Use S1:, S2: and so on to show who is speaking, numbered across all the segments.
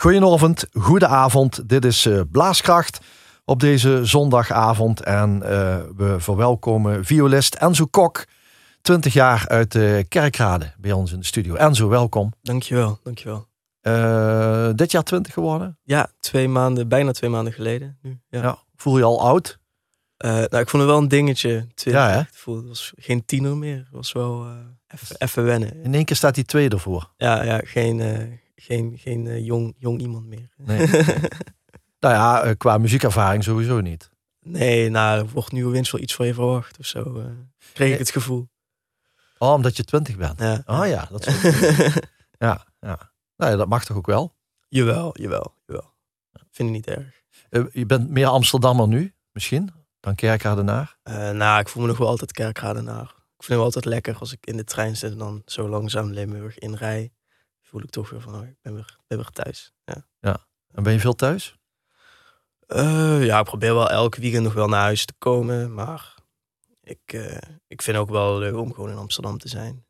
S1: Goedenavond, goedenavond. Dit is uh, Blaaskracht op deze zondagavond. En uh, we verwelkomen violist Enzo Kok, 20 jaar uit de Kerkrade, bij ons in de studio. Enzo, welkom.
S2: Dankjewel, dankjewel.
S1: Uh, dit jaar 20 geworden?
S2: Ja, twee maanden, bijna twee maanden geleden. Nu, ja.
S1: ja voel je al oud?
S2: nou, ik vond het wel een dingetje. 20. Ja, hè? Het, voelde, het was geen tiener meer. Het was wel even wennen.
S1: In één keer staat die twee ervoor.
S2: Ja, ja geen geen, geen uh, jong, jong iemand meer.
S1: Nee. nou ja, uh, qua muziekervaring sowieso niet.
S2: Nee, nou, er wordt nieuwe winst wel iets van je verwacht of zo. Uh, kreeg ik het gevoel.
S1: Oh, omdat je twintig bent?
S2: Ja.
S1: Oh ja, dat is ja, ja. Nou ja, dat mag toch ook wel?
S2: Jawel, jawel, jawel. Vind ik niet erg.
S1: je bent meer Amsterdammer nu, misschien, dan Kerkradenaar?
S2: nou, ik voel me nog wel altijd Kerkradenaar. Ik vind het altijd lekker als ik in de trein zit en dan zo langzaam Limburg inrij voel ik toch weer van, oh, ik ben weer, ben weer thuis. Ja.
S1: ja. En ben je veel thuis?
S2: Uh, ja, ik probeer wel elke weekend nog wel naar huis te komen. Maar ik, uh, ik vind het ook wel leuk om gewoon in Amsterdam te zijn.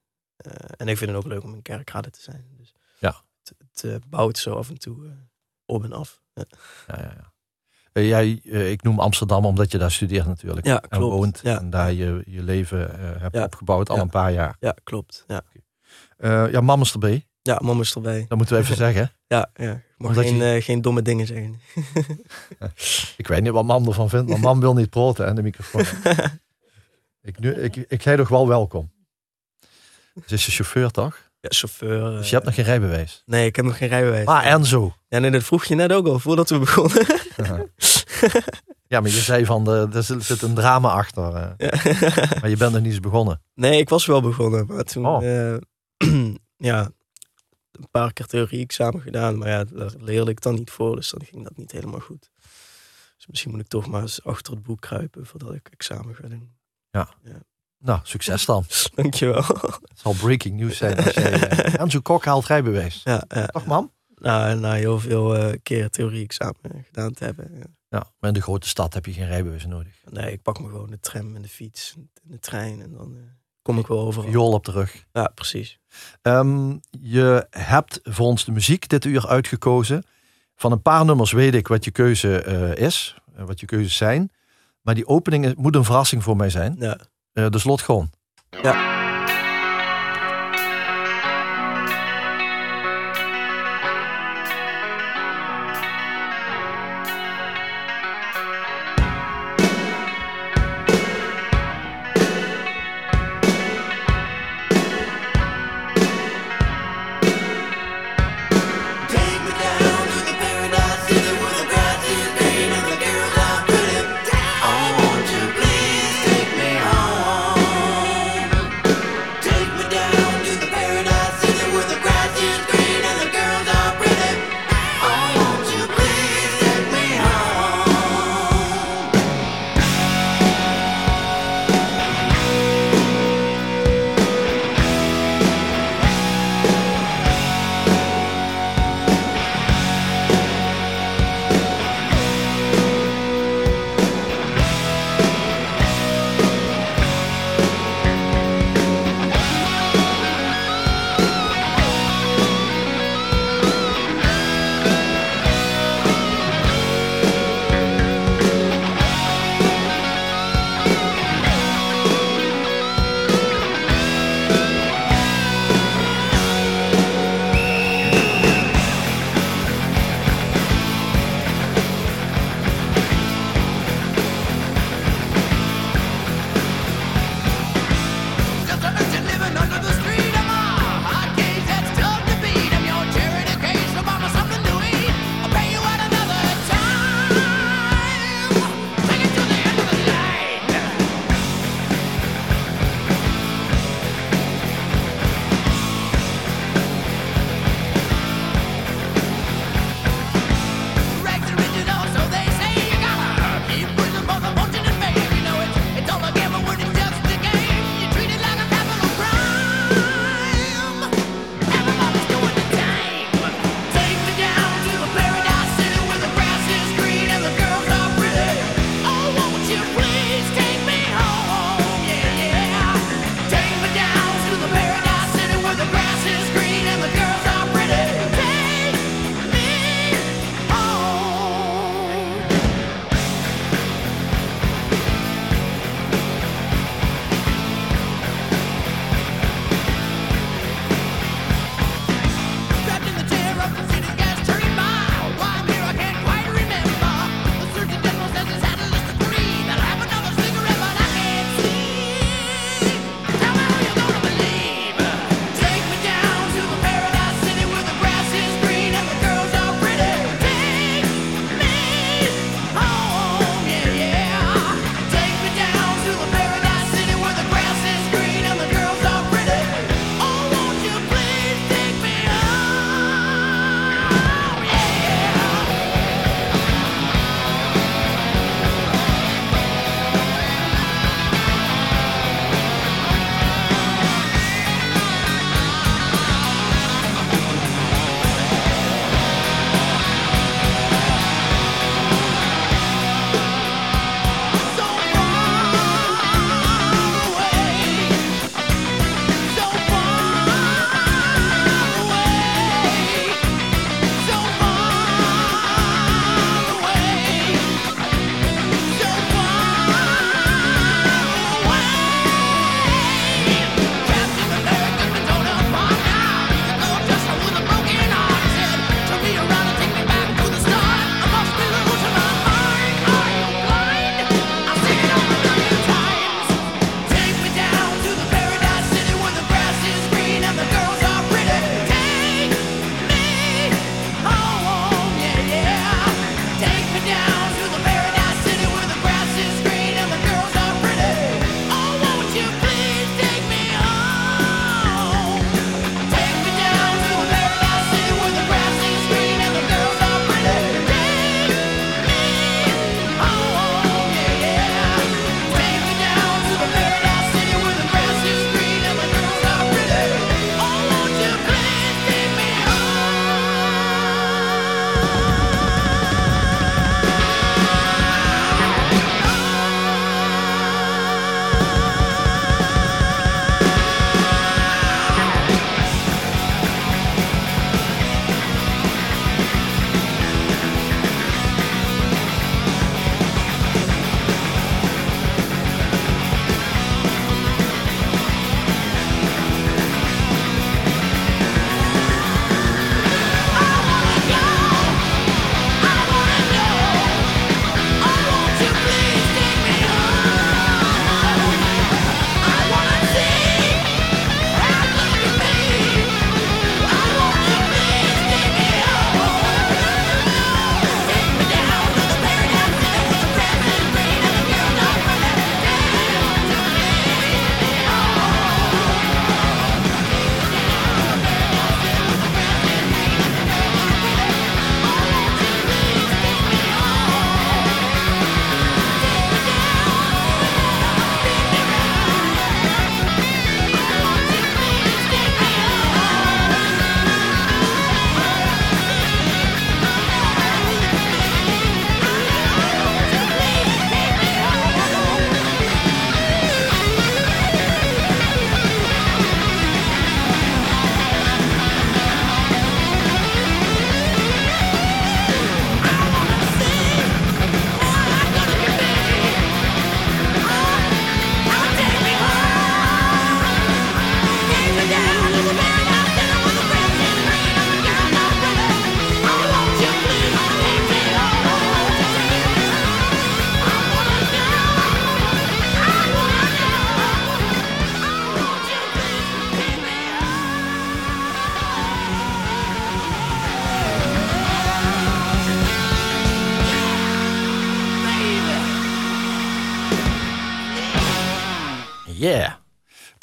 S2: Uh, en ik vind het ook leuk om in Kerkrade te zijn. Dus
S1: ja.
S2: Het, het bouwt zo af en toe op en af.
S1: Ja, ja, ja. jij, ik noem Amsterdam omdat je daar studeert natuurlijk.
S2: Ja, klopt.
S1: En woont.
S2: Ja.
S1: En daar je, je leven hebt opgebouwd al een paar jaar.
S2: Ja, klopt. Ja,
S1: ja Mammers erbij.
S2: Ja, mama is erbij.
S1: Dat moeten we even zeggen.
S2: Ja, ja. ik mag geen, je... uh, geen domme dingen zeggen.
S1: ik weet niet wat mam ervan vindt, maar mam wil niet proten en de microfoon. ik, nu, ik, ik zei toch wel welkom. Dus is je chauffeur toch?
S2: Ja, chauffeur.
S1: Dus je hebt nog geen rijbewijs?
S2: Nee, ik heb nog geen rijbewijs.
S1: Ah, en zo.
S2: Ja, nee, dat vroeg je net ook al, voordat we begonnen.
S1: ja, maar je zei van, de, er zit een drama achter. Ja. maar je bent nog niet eens begonnen.
S2: Nee, ik was wel begonnen, maar toen... Oh. Uh, ja, een paar keer theorie-examen gedaan, maar ja, daar leerde ik dan niet voor, dus dan ging dat niet helemaal goed. Dus misschien moet ik toch maar eens achter het boek kruipen voordat ik examen ga doen.
S1: Ja. ja. Nou, succes dan.
S2: Dankjewel.
S1: Het zal breaking news zijn als jij Andrew Kok haalt rijbewijs.
S2: Ja, ja.
S1: Toch, mam?
S2: Nou, na heel veel uh, keer theorie-examen gedaan te hebben. Ja.
S1: ja. maar in de grote stad heb je geen rijbewijs nodig.
S2: Nee, ik pak me gewoon de tram en de fiets en de trein en dan... Uh, kom ik wel overal.
S1: Jol op terug.
S2: Ja, precies.
S1: Um, je hebt voor ons de muziek dit uur uitgekozen. Van een paar nummers weet ik wat je keuze uh, is, wat je keuzes zijn. Maar die opening moet een verrassing voor mij zijn.
S2: Ja.
S1: Uh, dus lot gewoon.
S2: Ja.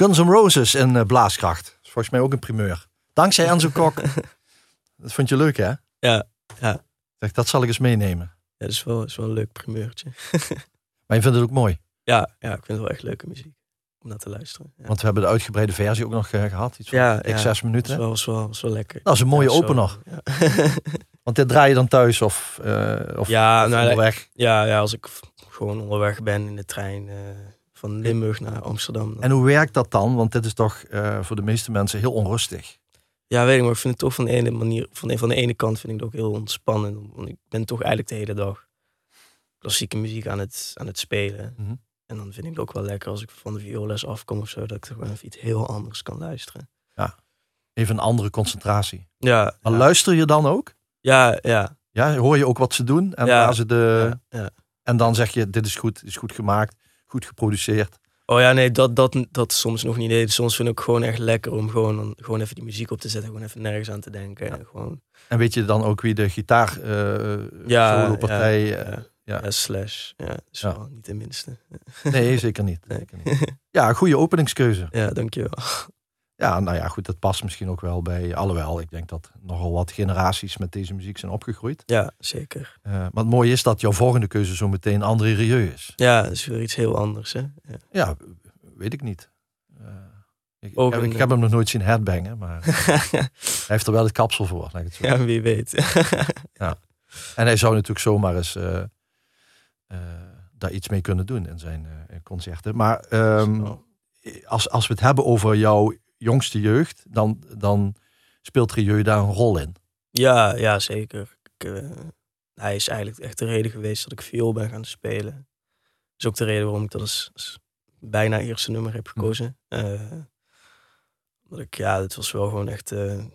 S1: Guns N' Roses in uh, Blaaskracht. is volgens mij ook een primeur. Dankzij Enzo Kok. dat vond je leuk, hè?
S2: Ja, ja.
S1: Zeg, dat zal ik eens meenemen.
S2: Ja, dat is wel, is wel een leuk primeurtje.
S1: maar je vindt het ook mooi?
S2: Ja, ja, ik vind het wel echt leuke muziek om naar te luisteren. Ja.
S1: Want we hebben de uitgebreide versie ook nog uh, gehad. Iets van ja, ja, zes minuten.
S2: Dat was wel, was wel, lekker.
S1: Dat is een mooie opener. Want dit draai je dan thuis of, uh, of,
S2: ja,
S1: of
S2: nou,
S1: onderweg?
S2: Ja, ja, als ik gewoon onderweg ben in de trein uh, van Limburg naar Amsterdam.
S1: En hoe werkt dat dan? Want dit is toch voor de meeste mensen heel onrustig.
S2: Ja, weet ik, maar ik vind het toch van de ene manier, van, van de ene kant vind ik het ook heel ontspannend. Want ik ben toch eigenlijk de hele dag klassieke muziek aan het, aan het spelen.
S1: Mhm.
S2: En dan vind ik het ook wel lekker als ik van de vioolles afkom of zo, dat ik toch gewoon even iets heel anders kan luisteren.
S1: Ja, even een andere concentratie.
S2: Ja.
S1: Maar
S2: ja.
S1: luister je dan ook?
S2: Ja, ja.
S1: Ja, hoor je ook wat ze doen? En,
S2: Ja.
S1: waar ze de...
S2: Ja, ja.
S1: en dan zeg je, dit is goed, dit is goed gemaakt, goed geproduceerd.
S2: Oh ja, nee, dat, dat, dat soms nog niet. Nee, soms vind ik gewoon echt lekker om gewoon, gewoon even die muziek op te zetten. Gewoon even nergens aan te denken. En gewoon,
S1: En weet je dan ook wie de gitaar eh
S2: Ja,
S1: solopartij...
S2: ja,
S1: eh,
S2: ja.
S1: ja.
S2: slash. Ja, is wel niet de minste.
S1: Nee, zeker niet.
S2: Nee.
S1: Zeker niet. Ja, goede openingskeuze.
S2: Ja, dankjewel.
S1: Ja, nou ja, goed, dat past misschien ook wel bij... Alhoewel, ik denk dat nogal wat generaties met deze muziek zijn opgegroeid.
S2: Ja, zeker.
S1: Eh, maar het mooie is dat jouw volgende keuze zo meteen André Rieu is.
S2: Ja, dat is weer iets heel anders, hè. Ja.
S1: Ja, weet ik niet. Eh, ik, ik heb, ik heb hem nog nooit zien headbangen, maar hij heeft er wel het kapsel voor. Het zo.
S2: ja, wie weet.
S1: En hij zou natuurlijk zomaar eens eh, eh, daar iets mee kunnen doen in zijn eh, concerten. Maar ehm, als, als we het hebben over jouw jongste jeugd, dan, dan speelt Rieu daar een rol in.
S2: Ja, ja, zeker. Ik, eh, hij is eigenlijk echt de reden geweest dat ik viool ben gaan spelen. Dat is ook de reden waarom ik dat als, als bijna eerste nummer heb gekozen. Eh, omdat ik, ja, het was wel gewoon echt, eh,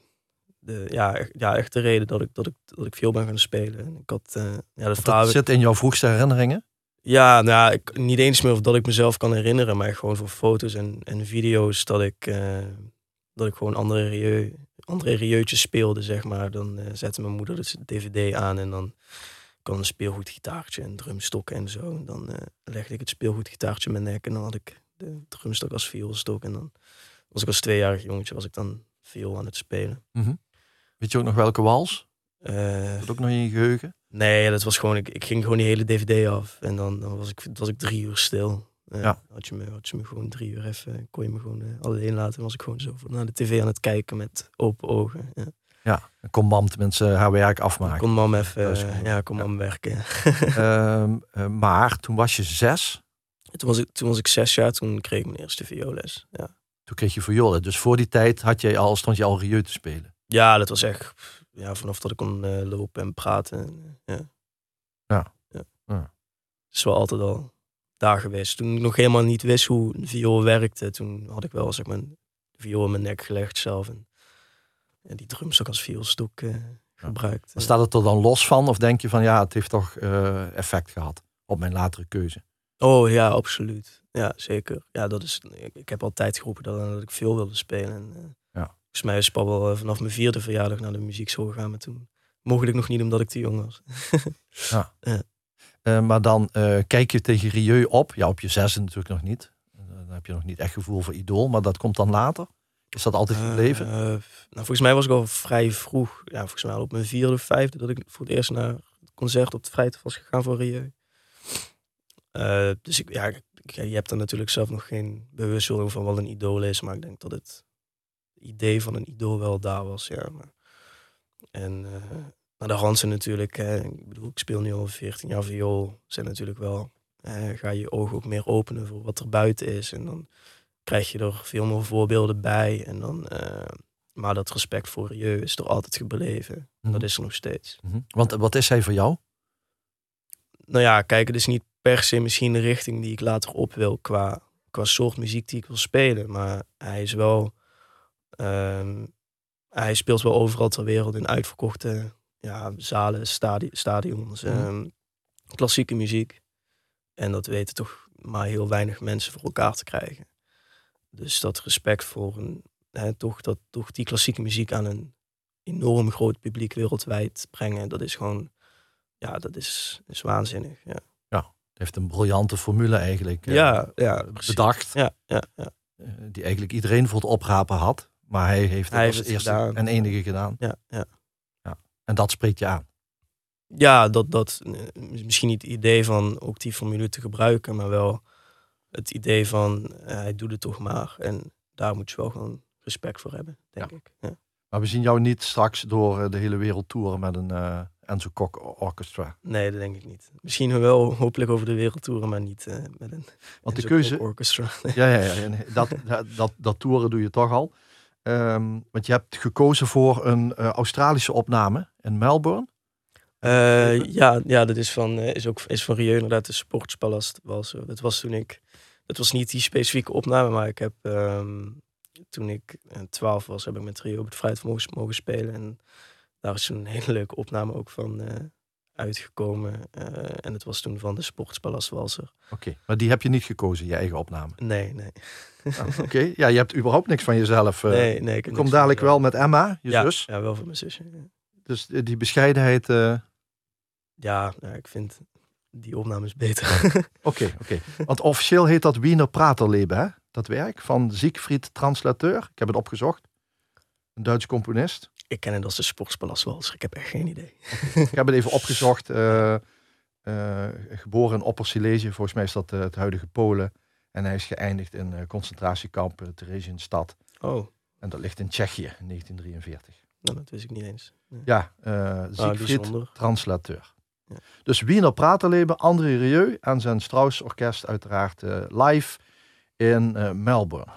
S2: de, ja, ja, echt de reden dat ik, dat ik, dat ik viool ben gaan spelen. En ik had, ja,
S1: Dat
S2: vrouw,
S1: zit in jouw vroegste herinneringen.
S2: Ja, nou, ik, niet eens meer of dat ik mezelf kan herinneren, maar gewoon voor foto's en, en video's dat ik, eh, dat ik gewoon andere, rieu, andere rieutjes speelde, zeg maar. Dan eh, zette mijn moeder de dvd aan en dan kwam een speelgoedgitaartje en drumstokken en zo. En dan eh, legde ik het speelgoedgitaartje in mijn nek en dan had ik de drumstok als vioolstok. En dan was ik als tweejarig jongetje, was ik dan viool aan het spelen.
S1: Weet je ook nog welke wals? Dat ook nog in je geheugen?
S2: Nee, dat was gewoon, ik, ik ging gewoon die hele dvd af. En dan, dan was, ik, was ik drie uur stil. Eh,
S1: Ja.
S2: had, je me, had je me gewoon drie uur even, kon je me gewoon eh, alleen laten. Dan was ik gewoon zo voor- naar de tv aan het kijken met open ogen. Ja.
S1: Ja, dan kon mam tenminste haar werk afmaken.
S2: Kon mam even, eh, ja, kon
S1: Ja.
S2: mam werken.
S1: Ehm, eh, maar toen was je zes.
S2: toen, was ik, toen was ik zes jaar, toen kreeg ik mijn eerste violes. Ja.
S1: Toen kreeg je violen. Dus voor die tijd had jij al, stond je al Rieu te spelen.
S2: ja, dat was echt, ja, vanaf dat ik kon eh, lopen en praten. en, eh, ja.
S1: Ja.
S2: ja.
S1: Ja.
S2: Het is wel altijd al daar geweest. Toen ik nog helemaal niet wist hoe een viool werkte, toen had ik wel zeg maar, een viool in mijn nek gelegd zelf. En, en die drumstok als vioolstok eh, gebruikt.
S1: Staat het er dan los van? Of denk je van ja, het heeft toch effect gehad op mijn latere keuze?
S2: Oh ja, absoluut. Ja, zeker. Ja, dat is, ik, ik heb altijd geroepen dat, dat ik veel wilde spelen. En. Volgens mij is Pap wel eh, vanaf mijn vierde verjaardag naar de muziekschool gegaan. Maar toen mocht ik nog niet omdat ik te jong was.
S1: Eh, maar dan eh, kijk je tegen Rieu op. Ja, op je zesde natuurlijk nog niet. Eh, dan heb je nog niet echt gevoel voor idool. Maar dat komt dan later. Is dat altijd gebleven?
S2: Eh, nou, volgens mij was ik al vrij vroeg. Ja, volgens mij al op mijn vierde of vijfde dat ik voor het eerst naar het concert op de vrijdag was gegaan voor Rieu. Dus ik, ja, je hebt er natuurlijk zelf nog geen bewustwording van wat een idool is. Maar ik denk dat het idee van een idool wel daar was. Ja, maar, en eh nou, de Hansen natuurlijk. Hè, ik bedoel, ik speel nu al 14 jaar viool. Zijn natuurlijk wel. eh, ga je je ogen ook meer openen voor wat er buiten is. En dan krijg je er veel meer voorbeelden bij. En dan, eh, maar dat respect voor Rieu is er altijd gebleven. En
S1: Mhm.
S2: Dat is er nog steeds.
S1: Mhm. Want wat is hij voor jou?
S2: Nou ja, kijk, het is niet per se misschien de richting die ik later op wil qua, qua soort muziek die ik wil spelen. Maar hij is wel. Ehm, hij speelt wel overal ter wereld in uitverkochte ja, zalen, stadi stadions.
S1: Mhm.
S2: ehm, klassieke muziek. En dat weten toch maar heel weinig mensen voor elkaar te krijgen. Dus dat respect voor een, hè, toch, dat, toch die klassieke muziek aan een enorm groot publiek wereldwijd brengen, dat is gewoon, ja, dat is, is waanzinnig. Ja.
S1: heeft een briljante formule eigenlijk uh,
S2: ja, ja,
S1: bedacht.
S2: Ja, ja, ja.
S1: die eigenlijk iedereen voor het oprapen had. Maar hij heeft het
S2: Hij
S1: als
S2: heeft het
S1: eerste
S2: gedaan.
S1: en enige gedaan.
S2: Ja, ja.
S1: En dat spreekt je aan.
S2: ja dat, dat eh, misschien niet het idee van ook die formule te gebruiken, maar wel het idee van eh, hij doet het toch maar. En daar moet je wel gewoon respect voor hebben, denk ik. Ja.
S1: Maar we zien jou niet straks door eh, de hele wereld toeren met een Enzo Kok orchestra.
S2: Nee, dat denk ik niet. Misschien wel hopelijk over de wereld toeren, maar niet met een
S1: Want de
S2: Enzo
S1: keuze,
S2: orchestra.
S1: Ja, ja, ja. Dat, dat, dat, dat toeren doe je toch al. Ehm, want je hebt gekozen voor een eh, Australische opname in Melbourne.
S2: Eh, ja, ja, dat is van, eh, is ook is van Rieu inderdaad, de Sportspalast. Was, dat was toen ik, dat was niet die specifieke opname, maar ik heb ehm, toen ik 12 was, heb ik met Rio op het Fruit mogen, spelen. En daar is een hele leuke opname ook van uitgekomen. Eh, en het was toen van de Sportspalast Walser.
S1: Oké, maar die heb je niet gekozen, je eigen opname.
S2: Nee, nee.
S1: Ah, Oké, ja, je hebt überhaupt niks van jezelf. eh.
S2: nee, nee ik
S1: je
S2: heb
S1: komt
S2: niks
S1: dadelijk
S2: van
S1: wel met Emma, je
S2: ja,
S1: zus.
S2: Ja, wel voor mijn zusje. Ja,
S1: Dus eh, die bescheidenheid.
S2: ja, nou, ik vind die opnames beter.
S1: Oké, oké. Want officieel heet dat Wiener Praterleben, hè? Dat werk van Siegfried Translateur. Ik heb het opgezocht. Een Duits componist.
S2: ik ken het als de Sportspalast Walser. Ik heb echt geen idee.
S1: Ik heb het even opgezocht. eh, eh, geboren in Opper-Silesië, volgens mij is dat eh, het huidige Polen. En hij is geëindigd in concentratiekamp uh, Theresienstadt.
S2: Oh,
S1: En dat ligt in Tsjechië in 1943.
S2: nou, dat wist ik niet eens. Nee.
S1: Ja,
S2: Ah,
S1: Siegfried. Translateur.
S2: Ja.
S1: Dus Wiener Praterleben, André Rieu en zijn Strauss Orkest uiteraard live in Melbourne.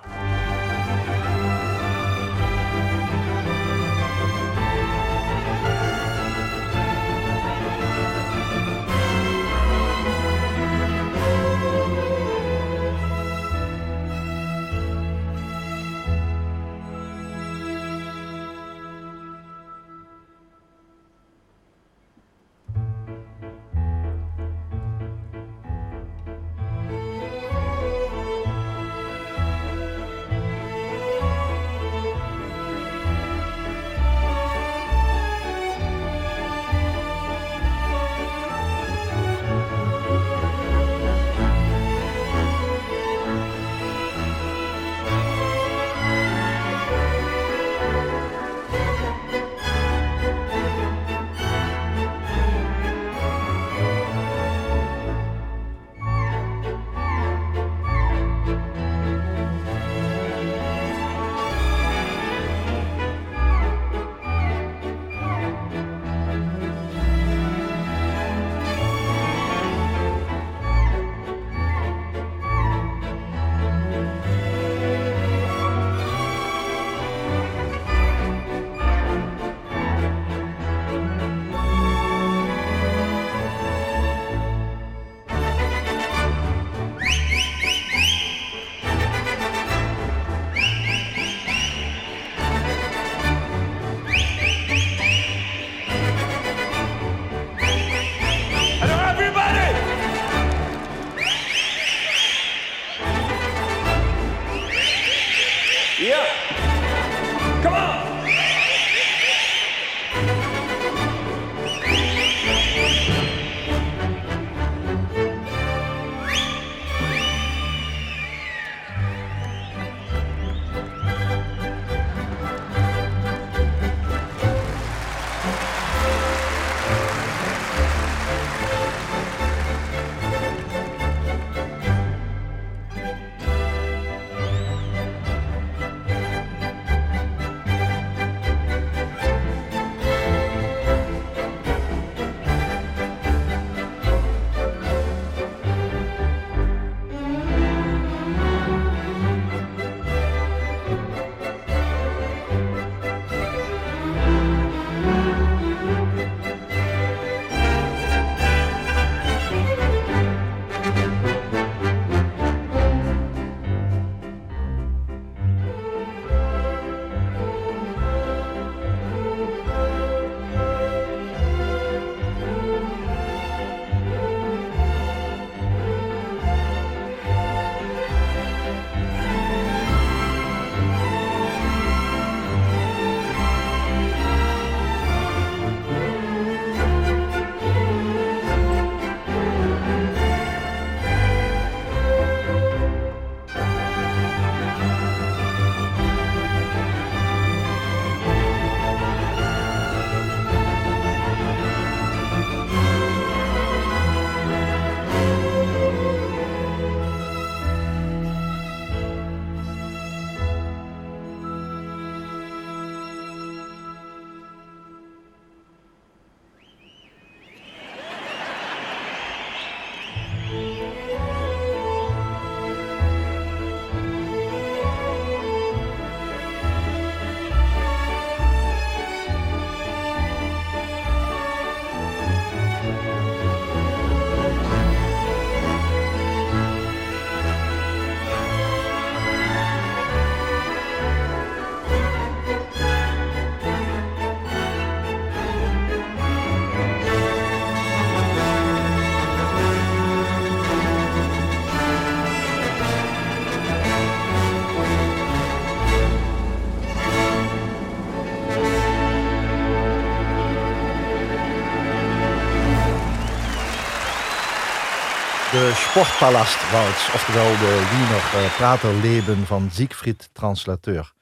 S1: Sportpalast Waltz, oftewel de Wiener uh, Praterleben van Siegfried Translateur.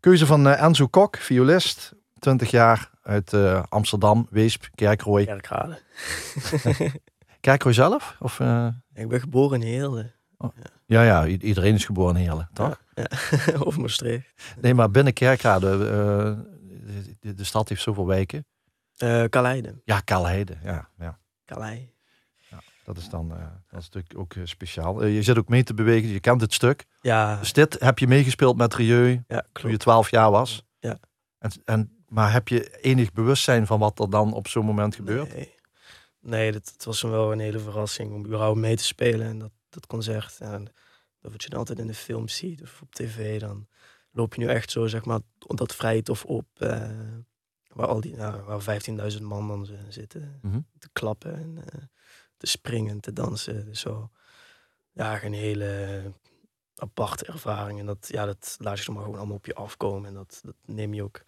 S1: Keuze van uh, Enzo Kok, violist, 20 jaar uit uh, Amsterdam, Weesp, Kerkrooi.
S2: Kerkrade.
S1: Kerkrooi zelf? Of,
S2: Ik ben geboren in Heerlen.
S1: Oh. Ja, ja, iedereen is geboren in Heerlen, toch?
S2: Ja, ja. of Maastricht.
S1: Nee, maar binnen Kerkrade, de, de, stad heeft zoveel wijken.
S2: Uh, Kaleide.
S1: Ja, Kaleide, ja. ja.
S2: Kalei.
S1: Dat is dan uh, dat is natuurlijk ook uh, speciaal. Uh, je zit ook mee te bewegen, je kent het stuk.
S2: Ja.
S1: Dus dit heb je meegespeeld met Rieu
S2: ja,
S1: toen je 12 jaar was.
S2: Ja.
S1: En, en, maar heb je enig bewustzijn van wat er dan op zo'n moment gebeurt?
S2: Nee, nee dat, het was wel een hele verrassing om überhaupt mee te spelen. En dat, dat concert. En dat wat je dan altijd in de film ziet of op tv, dan loop je nu echt zo, zeg maar, dat vrijtof op. waar al die, nou, waar 15.000 man dan zitten
S1: mm -hmm.
S2: te klappen. En, te springen, te dansen. Dus zo, ja, een hele aparte ervaring. En dat, ja, dat laat je er maar gewoon allemaal op je afkomen. En dat, dat neem je ook.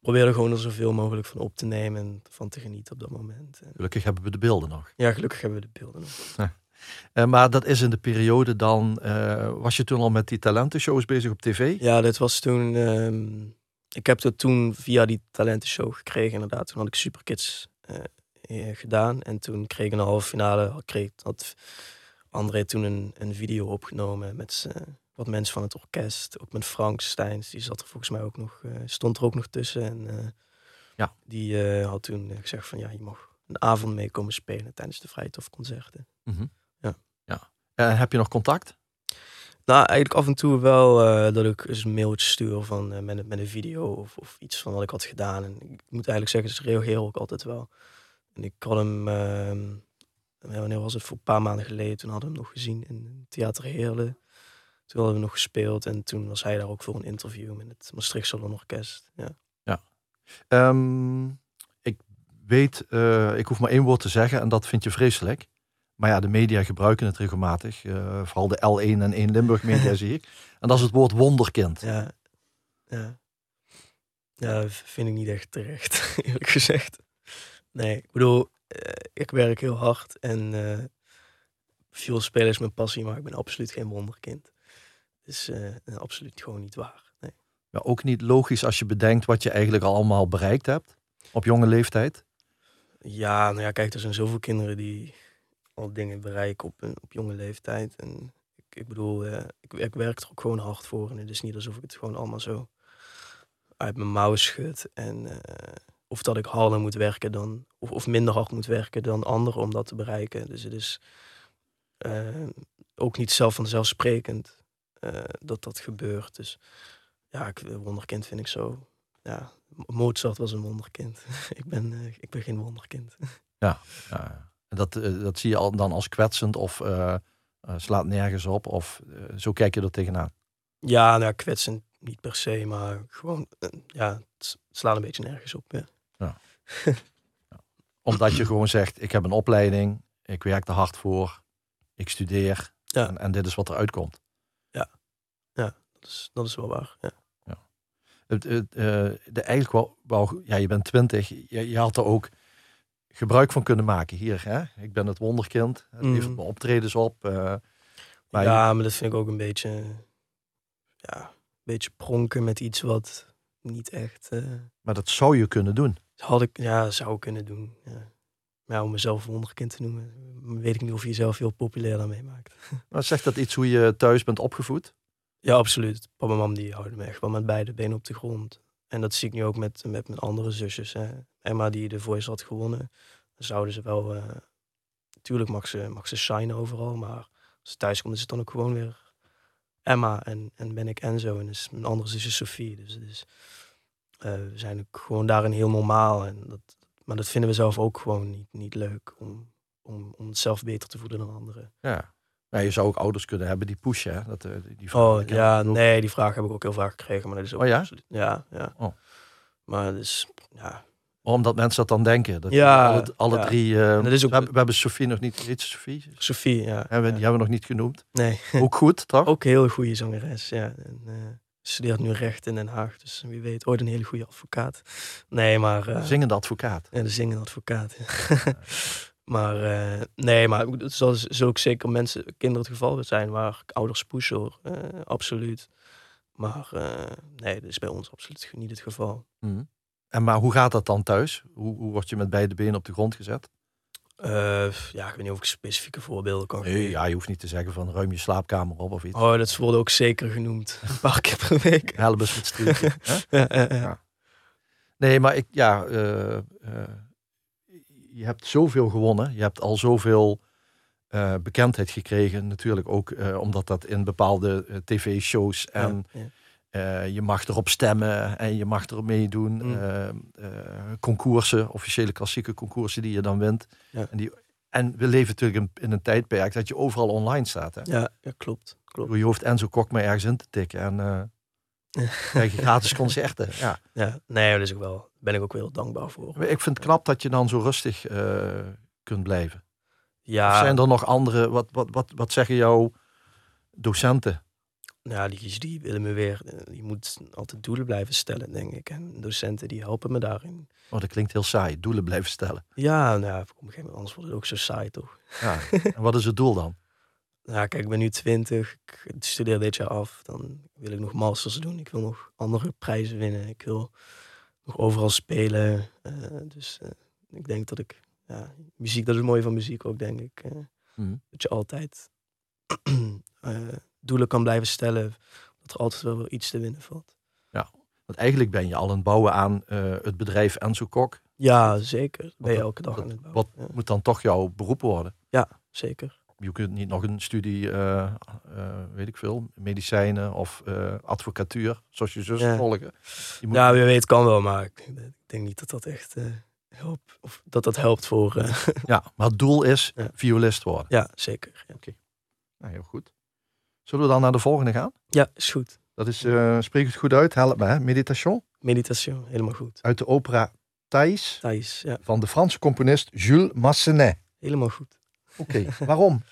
S2: Probeer er gewoon er zoveel mogelijk van op te nemen en van te genieten op dat moment.
S1: Gelukkig hebben we de beelden nog.
S2: Ja, gelukkig hebben we de beelden nog.
S1: Ja. Uh, maar dat is in de periode dan. Uh, was je toen al met die talentenshows bezig op tv?
S2: Ja, dat was toen. Um, ik heb dat toen via die talentenshow gekregen, inderdaad. Toen had ik Superkids uh, gedaan. En toen kreeg ik een halve finale, kreeg, had André toen een, een video opgenomen met wat mensen van het orkest. Ook met Frank Steins, die zat er volgens mij ook nog, uh, stond er ook nog tussen. En uh,
S1: ja.
S2: die had toen gezegd van ja, je mag een avond mee komen spelen tijdens de Vrijtofconcerten.
S1: Mm -hmm.
S2: Ja.
S1: ja. Heb je nog contact?
S2: Nou, eigenlijk af en toe wel dat ik eens een mailtje stuur van, met, met een video of, of iets van wat ik had gedaan. En ik moet eigenlijk zeggen, ze reageren ook altijd wel. En ik had hem, uh, wanneer was het, voor een paar maanden geleden, toen hadden we hem nog gezien in Theater Heerlen. Toen hadden we nog gespeeld en toen was hij daar ook voor een interview met het Maastricht Salon Orkest. Ja.
S1: ja. Um, ik weet, uh, ik hoef maar één woord te zeggen en dat vind je vreselijk. Maar ja, de media gebruiken het regelmatig. Uh, vooral de L1 en 1 Limburg media zie ik. En dat is het woord wonderkind.
S2: Ja, ja. ja vind ik niet echt terecht, eerlijk gezegd. Nee, ik bedoel, uh, ik werk heel hard en uh, veel spelen is mijn passie, maar ik ben absoluut geen wonderkind. Dus uh, absoluut gewoon niet waar. Nee.
S1: Ja, ook niet logisch als je bedenkt wat je eigenlijk allemaal bereikt hebt op jonge leeftijd.
S2: Ja, nou ja, kijk, er zijn zoveel kinderen die al dingen bereiken op, op jonge leeftijd. En ik, ik bedoel, ik, ik, werk er ook gewoon hard voor. En het is niet alsof ik het gewoon allemaal zo uit mijn mouwen schud. En of dat ik harder moet werken dan, of, of minder hard moet werken dan anderen om dat te bereiken. Dus het is uh, ook niet zelf vanzelfsprekend uh, dat dat gebeurt. Dus ja, ik, wonderkind vind ik zo. Ja, Mozart was een wonderkind. ik, ben, uh, ik ben geen wonderkind.
S1: ja, ja. Dat, dat zie je al dan als kwetsend of slaat nergens op. Of zo kijk je er tegenaan.
S2: Ja, nou, kwetsend niet per se, maar gewoon, ja, het slaat een beetje nergens op. Ja.
S1: Ja. Omdat je gewoon zegt, ik heb een opleiding, ik werk er hard voor, ik studeer
S2: ja.
S1: en, en, dit is wat er uitkomt.
S2: Ja, ja dat, is, dat is wel waar. Ja.
S1: ja. Het, het, uh, de, eigenlijk wel, wel, ja, je bent twintig, je, je had er ook gebruik van kunnen maken hier. Hè? Ik ben het wonderkind, het levert me optredens op. uh, maar
S2: ja, maar dat vind ik ook een beetje, ja, een beetje pronken met iets wat niet echt... Uh,
S1: maar dat zou je kunnen doen.
S2: Had ik, ja, zou ik kunnen doen. Ja. Maar ja, om mezelf wonderkind te noemen, weet ik niet of je jezelf heel populair daarmee maakt.
S1: Maar zegt dat iets hoe je thuis bent opgevoed?
S2: Ja, absoluut. Papa en mam die houden me echt wel met beide benen op de grond. En dat zie ik nu ook met, met mijn andere zusjes. Hè. Emma die de Voice had gewonnen, dan zouden ze wel... Uh, tuurlijk mag ze, mag ze shinen overal, maar als ze thuis komt is het dan ook gewoon weer Emma en, en ben ik Enzo. En dus mijn andere zusje Sophie. Dus, we zijn ook gewoon daarin heel normaal. En dat, maar dat vinden we zelf ook gewoon niet, niet leuk. Om, om, om het zelf beter te voelen dan anderen.
S1: Ja. ja je zou ook ouders kunnen hebben die pushen. Hè? Dat, uh, die
S2: oh ja, nee, die vraag heb ik ook heel vaak gekregen. Maar dat is ook
S1: oh ja?
S2: Absoluut, ja, ja.
S1: Oh.
S2: Maar dus, ja.
S1: Omdat mensen dat dan denken. Dat
S2: ja,
S1: alle, alle
S2: ja.
S1: drie. Uh,
S2: dat is ook,
S1: we, hebben, we hebben Sophie nog niet. Heet Sophie?
S2: Sophie, ja.
S1: Hebben, die hebben we nog niet genoemd.
S2: Nee.
S1: Ook goed, toch?
S2: ook een heel goede zangeres, ja. En, uh, studeert nu recht in Den Haag. Dus wie weet, ooit een hele goede advocaat. Nee, maar... Uh,
S1: zingende advocaat.
S2: Ja, de zingende advocaat. Ja. Maar uh, nee, maar het zal, zal ook zeker mensen, kinderen het geval zijn waar ouders pushen hoor. Uh, absoluut. Maar nee, dat is bij ons absoluut niet het geval.
S1: Mm. En maar hoe gaat dat dan thuis? Hoe, hoe word je met beide benen op de grond gezet?
S2: Ja, ik weet niet of ik specifieke voorbeelden kan
S1: nee, Ja, je hoeft niet te zeggen van ruim je slaapkamer op of iets.
S2: Oh, dat wordt ook zeker genoemd. Een paar keer per week.
S1: Helbus met streetje. ja, ja, ja. Nee, maar ik, ja, je hebt zoveel gewonnen. Je hebt al zoveel bekendheid gekregen. Natuurlijk ook omdat dat in bepaalde tv-shows en ja, je mag erop stemmen en je mag erop meedoen. Mm. concoursen, officiële klassieke concoursen die je dan wint. Ja. En, die, en we leven natuurlijk in, in, een tijdperk dat je overal online staat. Hè?
S2: Ja, ja klopt. klopt.
S1: Je hoeft Enzo Kok maar ergens in te tikken en krijg je gratis concerten. Ja.
S2: ja, nee, dat is ook wel, ben ik ook heel dankbaar voor.
S1: Ik vind het knap dat je dan zo rustig kunt blijven. Ja. Of zijn er nog andere, wat, wat, wat, wat zeggen jouw docenten?
S2: Ja, die, die willen me weer, je moet altijd doelen blijven stellen, denk ik. En docenten die helpen me daarin.
S1: Oh, dat klinkt heel saai, doelen blijven stellen.
S2: Ja, nou, op een gegeven moment, anders wordt het ook zo saai, toch?
S1: Ja. En wat is het doel dan?
S2: Nou, kijk, ik ben nu 20, ik studeer dit jaar af. Dan wil ik nog masters doen. Ik wil nog andere prijzen winnen. Ik wil nog overal spelen. Uh, dus uh, ik denk dat ik ja, muziek, dat is het mooie van muziek ook, denk ik. Mm. Dat je altijd doelen kan blijven stellen. Dat er altijd wel iets te winnen valt.
S1: Ja, want eigenlijk ben je al aan het bouwen aan uh, het bedrijf Enzo Kok.
S2: Ja, zeker. Ben je elke dag aan het
S1: bouwen. Wat moet dan toch jouw beroep worden?
S2: Ja, zeker.
S1: Je kunt niet nog een studie, uh, weet ik veel, medicijnen of advocatuur, zoals je zus
S2: ja.
S1: volgen.
S2: Je moet... Ja, wie weet kan wel, maar ik denk niet dat dat echt help, of dat dat helpt voor.
S1: Ja, maar het doel is ja. violist worden.
S2: Ja, zeker.
S1: Oké, nou, heel goed. Zullen we dan naar de volgende gaan?
S2: Ja, is goed.
S1: Dat is, uh, spreek het goed uit, help me, hè? Meditation?
S2: Meditation, helemaal goed.
S1: Uit de opera Thais,
S2: Thais ja.
S1: van de Franse componist Jules Massenet.
S2: Helemaal goed.
S1: Oké, okay. waarom?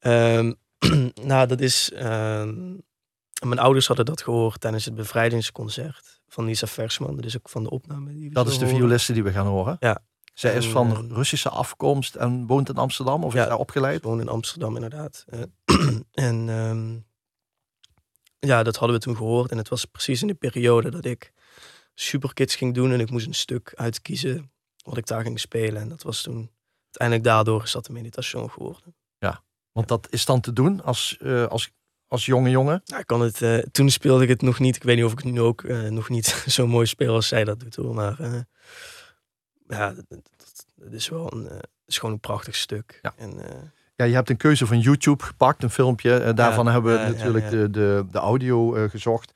S2: um, nou, dat is. Um, mijn ouders hadden dat gehoord tijdens het bevrijdingsconcert van Lisa Versman. Dat is ook van de opname. Die
S1: dat is de violiste die we gaan horen.
S2: Ja.
S1: Zij is van uh, Russische afkomst en woont in Amsterdam of ja, is daar opgeleid?
S2: Woont in Amsterdam inderdaad. Uh, en um, ja, dat hadden we toen gehoord. En het was precies in de periode dat ik Superkids ging doen. En ik moest een stuk uitkiezen wat ik daar ging spelen. En dat was toen uiteindelijk daardoor is dat de meditation geworden.
S1: Ja, want dat is dan te doen als, uh, als als jonge jongen?
S2: Nou, ik kan het, uh, toen speelde ik het nog niet. Ik weet niet of ik het nu ook uh, nog niet zo mooi speel als zij dat doet hoor. Maar ja, het is wel een, is gewoon een prachtig stuk.
S1: Ja.
S2: En,
S1: ja, je hebt een keuze van YouTube gepakt, een filmpje. daarvan ja, hebben we natuurlijk De, de, de audio gezocht.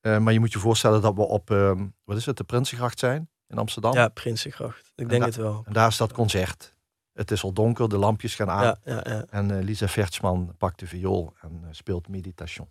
S1: maar je moet je voorstellen dat we op, ehm, wat is het, de Prinsengracht zijn in Amsterdam?
S2: Ja, Prinsengracht. Ik denk het wel.
S1: En daar is dat concert. Het is al donker, de lampjes gaan aan.
S2: Ja, ja, ja.
S1: En uh, Lisa Vertsman pakt de viool en uh, speelt meditation.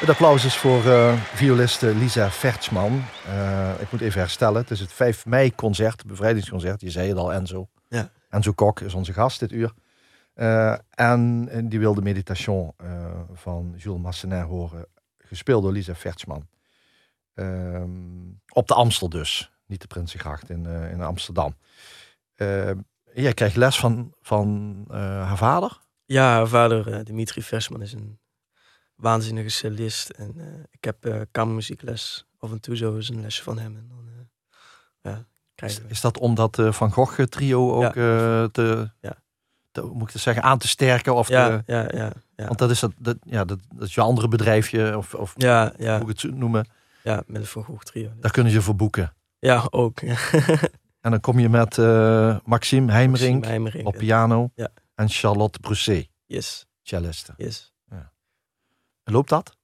S1: Het applaus is voor uh, violiste Lisa Vertsman. Uh, ik moet even herstellen. Het is het 5 mei concert, bevrijdingsconcert. Je zei het al, Enzo.
S2: Ja.
S1: Enzo Kok is onze gast dit uur. Uh, en die wil de meditation van Jules Massenet horen. Gespeeld door Lisa Vertsman. Ehm, op de Amstel dus. Niet de Prinsengracht in, in Amsterdam. jij krijgt les van, van haar vader?
S2: Ja, haar vader Dimitri Versman is een waanzinnige cellist. En uh, ik heb uh, kamermuziekles af en toe zo eens een lesje van hem. En dan, uh, ja,
S1: is, is, dat om dat Van Gogh trio ook ja. te, moet ik zeggen, aan te sterken? Of
S2: ja,
S1: te,
S2: ja, ja, ja,
S1: Want dat is, dat, dat, ja, dat, dat is je andere bedrijfje, of, of
S2: ja, ja.
S1: hoe ik het noemen.
S2: Ja, met een Van Gogh trio.
S1: Daar kunnen ze voor boeken.
S2: Ja, ook.
S1: en dan kom je met Maxime Heimerink, op piano en Charlotte Brousset.
S2: Yes.
S1: Celliste.
S2: Yes.
S1: Loopt dat?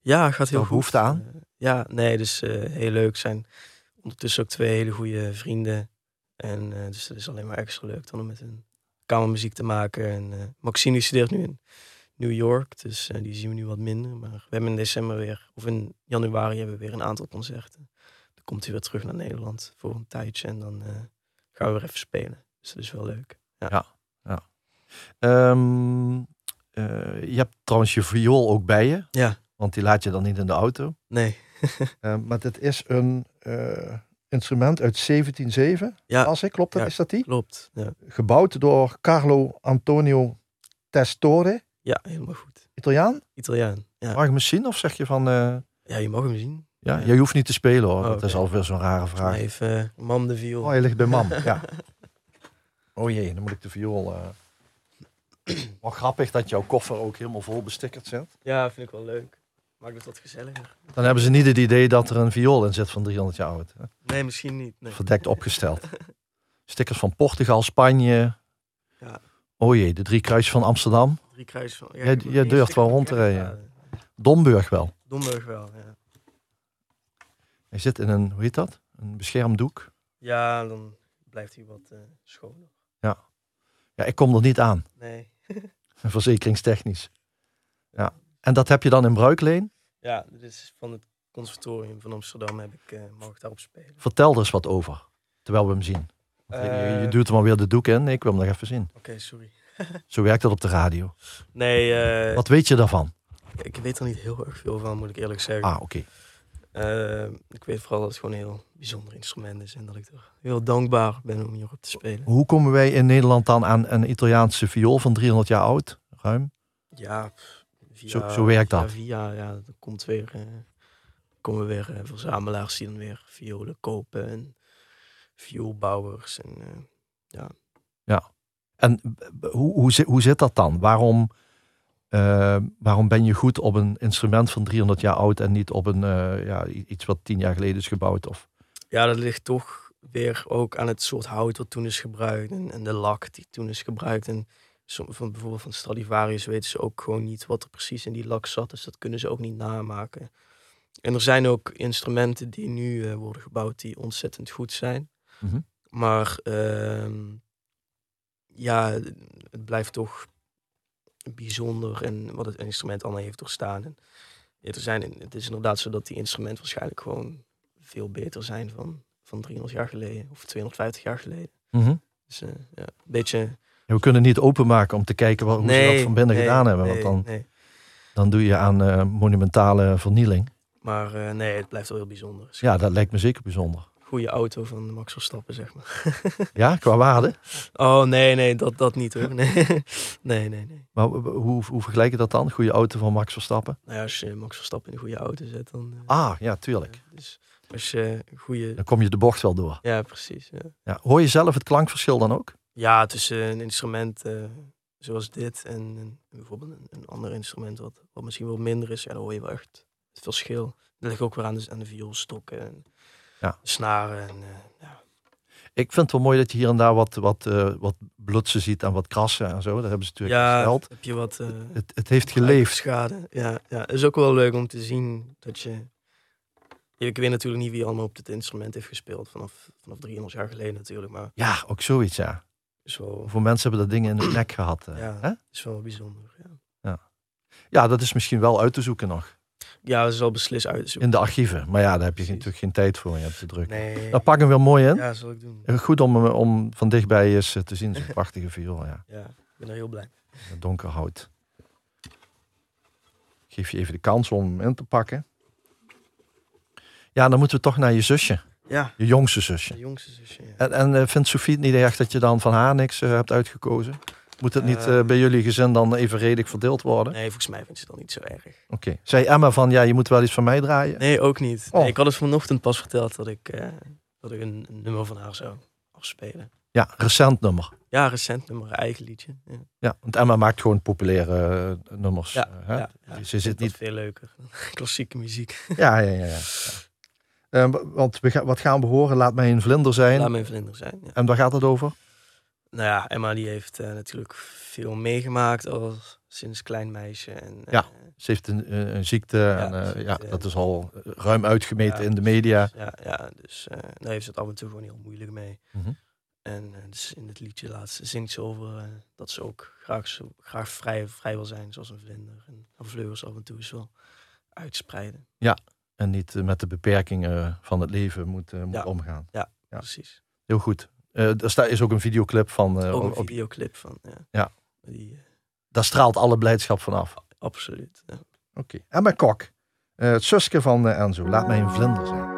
S2: Ja, gaat heel goed.
S1: behoefte aan?
S2: Ja, nee, dus uh, heel leuk. Zijn ondertussen ook twee hele goede vrienden. En uh, dus het is alleen maar extra leuk dan om met hun kamermuziek te maken. En Maxine studeert nu in New York, dus die zien we nu wat minder. Maar we hebben in december weer, of in januari hebben we weer een aantal concerten. Dan komt hij weer terug naar Nederland voor een tijdje en dan gaan we weer even spelen. Dus dat is wel leuk.
S1: Ja, ja. ja. Um, uh, je hebt trouwens je viool ook bij je.
S2: Ja.
S1: Want die laat je dan niet in de auto.
S2: Nee.
S1: uh, maar dit is een uh, instrument uit 1707.
S2: Ja.
S1: Als ik klopt, dat
S2: ja,
S1: is dat die?
S2: Klopt. Ja.
S1: Gebouwd door Carlo Antonio Testore.
S2: Ja, helemaal goed.
S1: Italiaan?
S2: Italiaan. Ja.
S1: Mag ik hem zien of zeg je van?
S2: Ja, je mag hem zien.
S1: Ja, je hoeft niet te spelen hoor. Oh, dat okay. is alweer zo'n rare vraag.
S2: Even mam de viool.
S1: Oh, je ligt bij mam. ja. Oh jee, dan moet ik de viool. Wel grappig dat jouw koffer ook helemaal vol bestickerd zit.
S2: Ja, vind ik wel leuk. Maakt het wat gezelliger.
S1: Dan hebben ze niet het idee dat er een viool in zit van 300 jaar oud. Hè?
S2: Nee, misschien niet. Nee.
S1: Verdekt opgesteld. Stickers van Portugal, Spanje.
S2: Ja.
S1: Oh jee, de drie kruisjes van Amsterdam.
S2: Drie kruisjes van... Ja,
S1: jij jij durft wel rond te rijden. Domburg wel.
S2: Domburg wel, ja.
S1: Hij zit in een, hoe heet dat? Een beschermdoek.
S2: Ja, dan blijft hij wat uh, schoner.
S1: Ja. Ja, ik kom er niet aan.
S2: Nee.
S1: Verzekeringstechnisch. Ja. En dat heb je dan in Bruikleen?
S2: Ja, dit is van het conservatorium van Amsterdam heb ik, uh, mag ik daarop spelen.
S1: Vertel er eens wat over, terwijl we hem zien. Uh, je, je, duwt er maar weer de doek in. Ik wil hem nog even zien.
S2: Oké, okay, sorry.
S1: Zo werkt dat op de radio.
S2: Nee. Uh,
S1: wat weet je daarvan?
S2: Ik weet er niet heel erg veel van, moet ik eerlijk zeggen.
S1: Ah, oké.
S2: Okay. Ik weet vooral dat het gewoon een heel bijzonder instrument is en dat ik er heel dankbaar ben om hierop te spelen.
S1: Hoe komen wij in Nederland dan aan een Italiaanse viool van 300 jaar oud, ruim?
S2: Ja, via,
S1: zo, zo werkt
S2: via,
S1: dat.
S2: Via, ja, dan komt weer, uh, komen weer uh, verzamelaars die dan weer violen kopen en vioolbouwers. En, ja.
S1: ja. En hoe, hoe, hoe zit dat dan? Waarom, waarom ben je goed op een instrument van 300 jaar oud en niet op een, ja, iets wat 10 jaar geleden is gebouwd? Of?
S2: Ja, dat ligt toch weer ook aan het soort hout wat toen is gebruikt en, en de lak die toen is gebruikt. En van, bijvoorbeeld van Stradivarius weten ze ook gewoon niet wat er precies in die lak zat. Dus dat kunnen ze ook niet namaken. En er zijn ook instrumenten die nu uh, worden gebouwd die ontzettend goed zijn.
S1: Mm -hmm.
S2: Maar uh, ja, het blijft toch bijzonder en wat het instrument allemaal heeft doorstaan. En er zijn, het is inderdaad zo dat die instrumenten waarschijnlijk gewoon veel beter zijn van, van 300 jaar geleden of 250 jaar geleden.
S1: Mm -hmm.
S2: Dus uh, ja, een beetje
S1: we kunnen niet openmaken om te kijken wat, hoe
S2: nee,
S1: ze dat van binnen
S2: nee,
S1: gedaan hebben.
S2: Nee,
S1: want dan, dan doe je aan uh, monumentale vernieling.
S2: Maar uh, nee, het blijft wel heel bijzonder.
S1: Ja, dat lijkt me zeker bijzonder.
S2: Goede auto van Max Verstappen, zeg maar.
S1: ja, qua waarde?
S2: Oh nee, nee, dat, dat niet hoor. Nee, nee, nee. nee.
S1: Maar hoe, hoe vergelijk je dat dan? Goede auto van Max Verstappen?
S2: Nou ja, als je Max Verstappen in een goede auto zet, dan... Uh,
S1: ah, ja, tuurlijk.
S2: dus als je een goede...
S1: Dan kom je de bocht wel door.
S2: Ja, precies. Ja.
S1: Ja, hoor je zelf het klankverschil dan ook?
S2: Ja, tussen een instrument uh, zoals dit en, en bijvoorbeeld een, een, ander instrument wat, wat misschien wel minder is, ja, dan hoor je wel echt het verschil. Dat ligt ook weer aan de, aan de vioolstokken en
S1: ja.
S2: snaren. En, uh, ja.
S1: Ik vind het wel mooi dat je hier en daar wat, wat, uh, wat blutsen ziet en wat krassen en zo. Daar hebben ze natuurlijk
S2: ja,
S1: gesteld.
S2: heb je wat...
S1: het, het heeft geleefd.
S2: Schade. Ja, ja, het is ook wel leuk om te zien dat je... Ik weet natuurlijk niet wie allemaal op dit instrument heeft gespeeld. Vanaf, vanaf 300 jaar geleden natuurlijk. Maar
S1: ja, ook zoiets, ja.
S2: Wel...
S1: Voor mensen hebben dat dingen in de nek gehad.
S2: Ja,
S1: hè?
S2: is wel bijzonder. Ja.
S1: ja. Ja. dat is misschien wel uit te zoeken nog.
S2: Ja, dat is al beslist uit.
S3: In de archieven. Maar ja, daar heb je natuurlijk geen tijd voor. Je hebt te druk.
S2: Nee.
S3: Dan pak hem weer mooi in.
S2: Ja, zal ik doen.
S3: Goed om, om van dichtbij eens te zien. Zo'n prachtige viool. Ja.
S2: ja, ik ben er heel blij.
S3: Donker hout. Geef je even de kans om hem in te pakken. Ja, dan moeten we toch naar je zusje.
S2: Ja.
S3: Je jongste zusje.
S2: De jongste zusje, ja.
S3: En, en vindt Sofie het niet echt dat je dan van haar niks uh, hebt uitgekozen? Moet het niet uh, bij jullie gezin dan evenredig verdeeld worden?
S2: Nee, volgens mij vindt ze dat niet zo erg. Oké.
S3: Okay. Zei Emma van, ja, je moet wel iets van mij draaien?
S2: Nee, ook niet. Oh. Nee, ik had het vanochtend pas verteld dat ik, dat ik een, een, nummer van haar zou afspelen.
S3: Ja, recent nummer.
S2: Ja, recent nummer, eigen liedje. Ja,
S3: ja want Emma maakt gewoon populaire nummers.
S2: Ja, hè? ja, ja.
S3: Ze zit niet
S2: veel leuker. Klassieke muziek.
S3: Ja, ja, ja. ja. Uh, want we ga, wat gaan we horen? Laat mij een vlinder zijn.
S2: Laat mij een vlinder zijn. Ja.
S3: En waar gaat het over?
S2: Nou ja, Emma die heeft uh, natuurlijk veel meegemaakt als sinds klein meisje. En,
S3: ja, ze heeft een, een ziekte. Ja, en, ziekte, ja, dat is al ruim uitgemeten ja, in de media.
S2: Ja, ja dus daar heeft ze het af en toe gewoon heel moeilijk mee. Mm -hmm. En dus in het liedje laatst zingt ze over dat ze ook graag, zo, graag vrij, vrij wil zijn, zoals een vlinder. En haar vleugels af en toe wel uitspreiden.
S3: Ja, en niet met de beperkingen van het leven moet, moet omgaan.
S2: Ja, ja, precies.
S3: Heel goed. Uh, er staat is ook een videoclip van.
S2: Uh, ook een op, videoclip van. Ja.
S3: ja. Die, Daar straalt alle blijdschap vanaf.
S2: Absoluut. Ja.
S3: Oké. Okay. En mijn kok. het zusje van Enzo. Laat mij een vlinder zijn.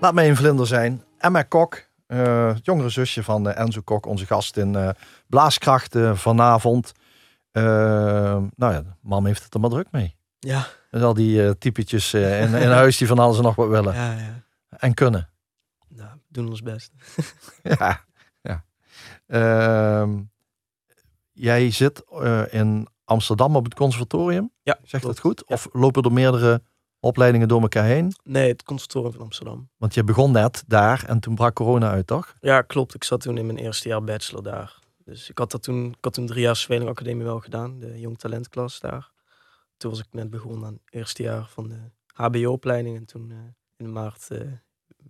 S3: Laat mij een vlinder zijn. Emma Kok, uh, het jongere zusje van uh, Enzo Kok, onze gast in uh, Blaaskracht vanavond. nou ja, mam heeft het er maar druk mee.
S2: Ja.
S3: Met al die typetjes in, in huis die van alles en nog wat willen.
S2: Ja, ja.
S3: En kunnen.
S2: Nou, doen ons best.
S3: ja, ja. Ehm,
S1: jij zit eh, in Amsterdam op het conservatorium.
S2: Ja,
S1: Zegt dat goed?
S2: Ja.
S1: Of lopen er meerdere opleidingen door elkaar heen?
S2: Nee, het conservatorium van Amsterdam.
S1: Want je begon net daar en toen brak corona uit, toch?
S2: Ja, klopt. Ik zat toen in mijn eerste jaar bachelor daar. Dus ik had, dat toen, ik had toen drie jaar Zweling Academie wel gedaan, de jong talentklas daar. Toen was ik net begonnen aan het eerste jaar van de HBO-opleiding. En toen eh, in maart eh,